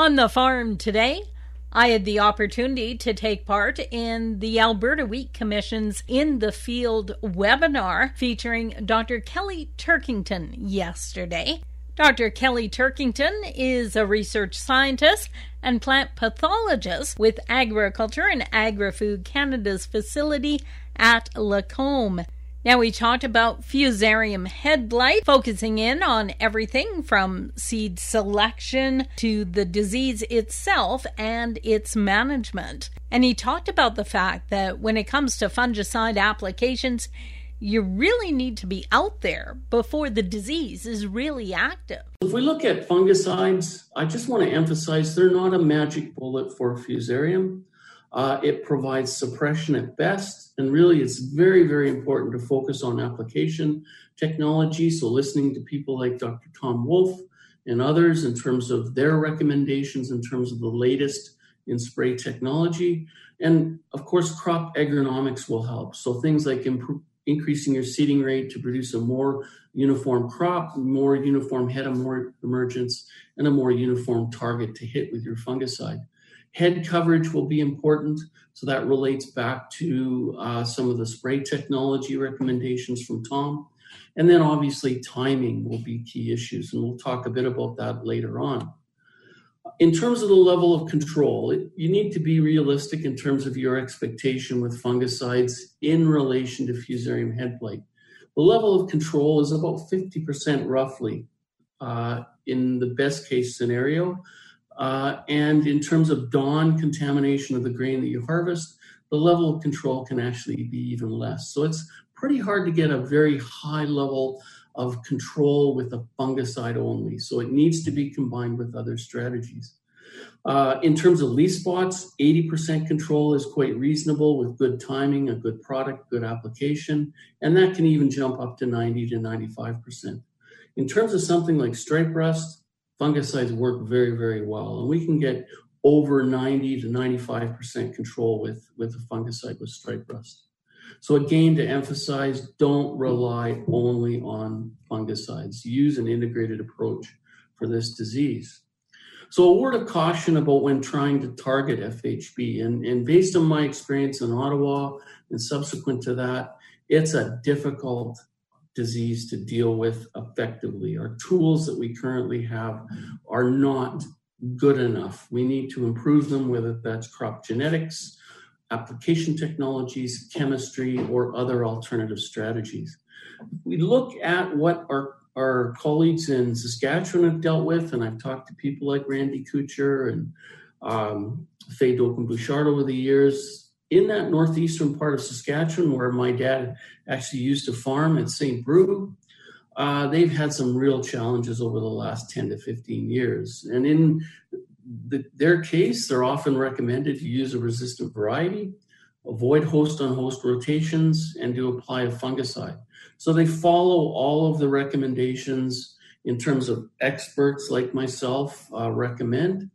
On the farm today, I had the opportunity to take part in the Alberta Wheat Commission's In the Field webinar featuring Dr. Kelly Turkington yesterday. Dr. Kelly Turkington is a research scientist and plant pathologist with Agriculture and Agri-Food Canada's facility at Lacombe. Now, we talked about Fusarium head blight, focusing in on everything from seed selection to the disease itself and its management. And he talked about the fact that when it comes to fungicide applications, you really need to be out there before the disease is really active. If we look at fungicides, I just want to emphasize they're not a magic bullet for Fusarium. Uh, it provides suppression at best, and really it's very, very important to focus on application technology. So, listening to people like Dr. Tom Wolf and others in terms of their recommendations in terms of the latest in spray technology. And of course, crop agronomics will help. So, things like improve, increasing your seeding rate to produce a more uniform crop, more uniform head emergence, and a more uniform target to hit with your fungicide. Head coverage will be important. So that relates back to uh, some of the spray technology recommendations from Tom. And then obviously timing will be key issues. And we'll talk a bit about that later on. In terms of the level of control, you need to be realistic in terms of your expectation with fungicides in relation to fusarium head blight. The level of control is about 50% roughly uh, in the best case scenario. Uh, and in terms of DON contamination of the grain that you harvest, the level of control can actually be even less. So it's pretty hard to get a very high level of control with a fungicide only. So it needs to be combined with other strategies. Uh, in terms of leaf spots, 80% control is quite reasonable with good timing, a good product, good application, and that can even jump up to 90 to 95%. In terms of something like stripe rust, fungicides work very, very well. And we can get over 90 to 95% control with, with a fungicide with stripe rust. So again, to emphasize, don't rely only on fungicides. Use an integrated approach for this disease. So a word of caution about when trying to target FHB. And, and based on my experience in Ottawa and subsequent to that, it's a difficult disease to deal with effectively. Our tools that we currently have are not good enough. We need to improve them, whether that's crop genetics, application technologies, chemistry, or other alternative strategies. We look at what our our colleagues in Saskatchewan have dealt with, and I've talked to people like Randy Kutcher and um, Faye Dokken-Bouchard over the years in that northeastern part of Saskatchewan, where my dad actually used to farm at St. Brieux, uh, they've had some real challenges over the last 10 to 15 years. And in the, their case, they're often recommended to use a resistant variety, avoid host on host rotations, and to apply a fungicide. So they follow all of the recommendations in terms of experts like myself uh, recommend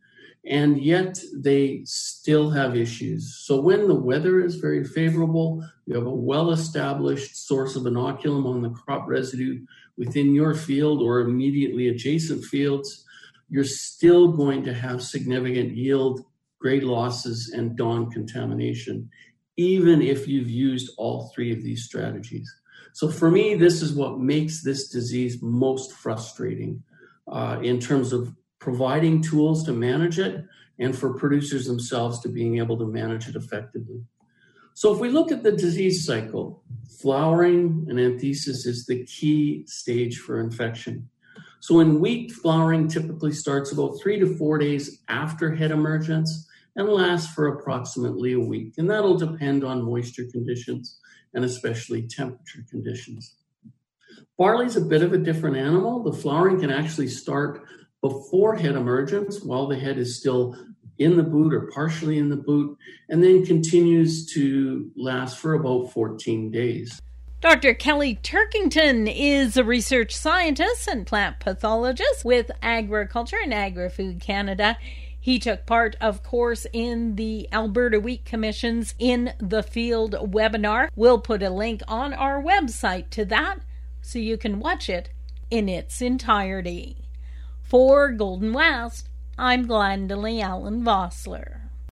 and yet they still have issues. So when the weather is very favorable, you have a well-established source of inoculum on the crop residue within your field or immediately adjacent fields, you're still going to have significant yield, grade losses, and DON contamination, even if you've used all three of these strategies. So for me, this is what makes this disease most frustrating uh, in terms of providing tools to manage it, and for producers themselves to being able to manage it effectively. So, if we look at the disease cycle, flowering and anthesis is the key stage for infection. So, in wheat, flowering typically starts about three to four days after head emergence and lasts for approximately a week. And that'll depend on moisture conditions and especially temperature conditions. Barley is a bit of a different animal. The flowering can actually start before head emergence while the head is still in the boot or partially in the boot, and then continues to last for about 14 days. Dr. Kelly Turkington is a research scientist and plant pathologist with Agriculture and Agri-Food Canada. He took part, of course, in the Alberta Wheat Commission's In the Field webinar. We'll put a link on our website to that so you can watch it in its entirety. For Golden West, I'm Glendalee Allen Vossler.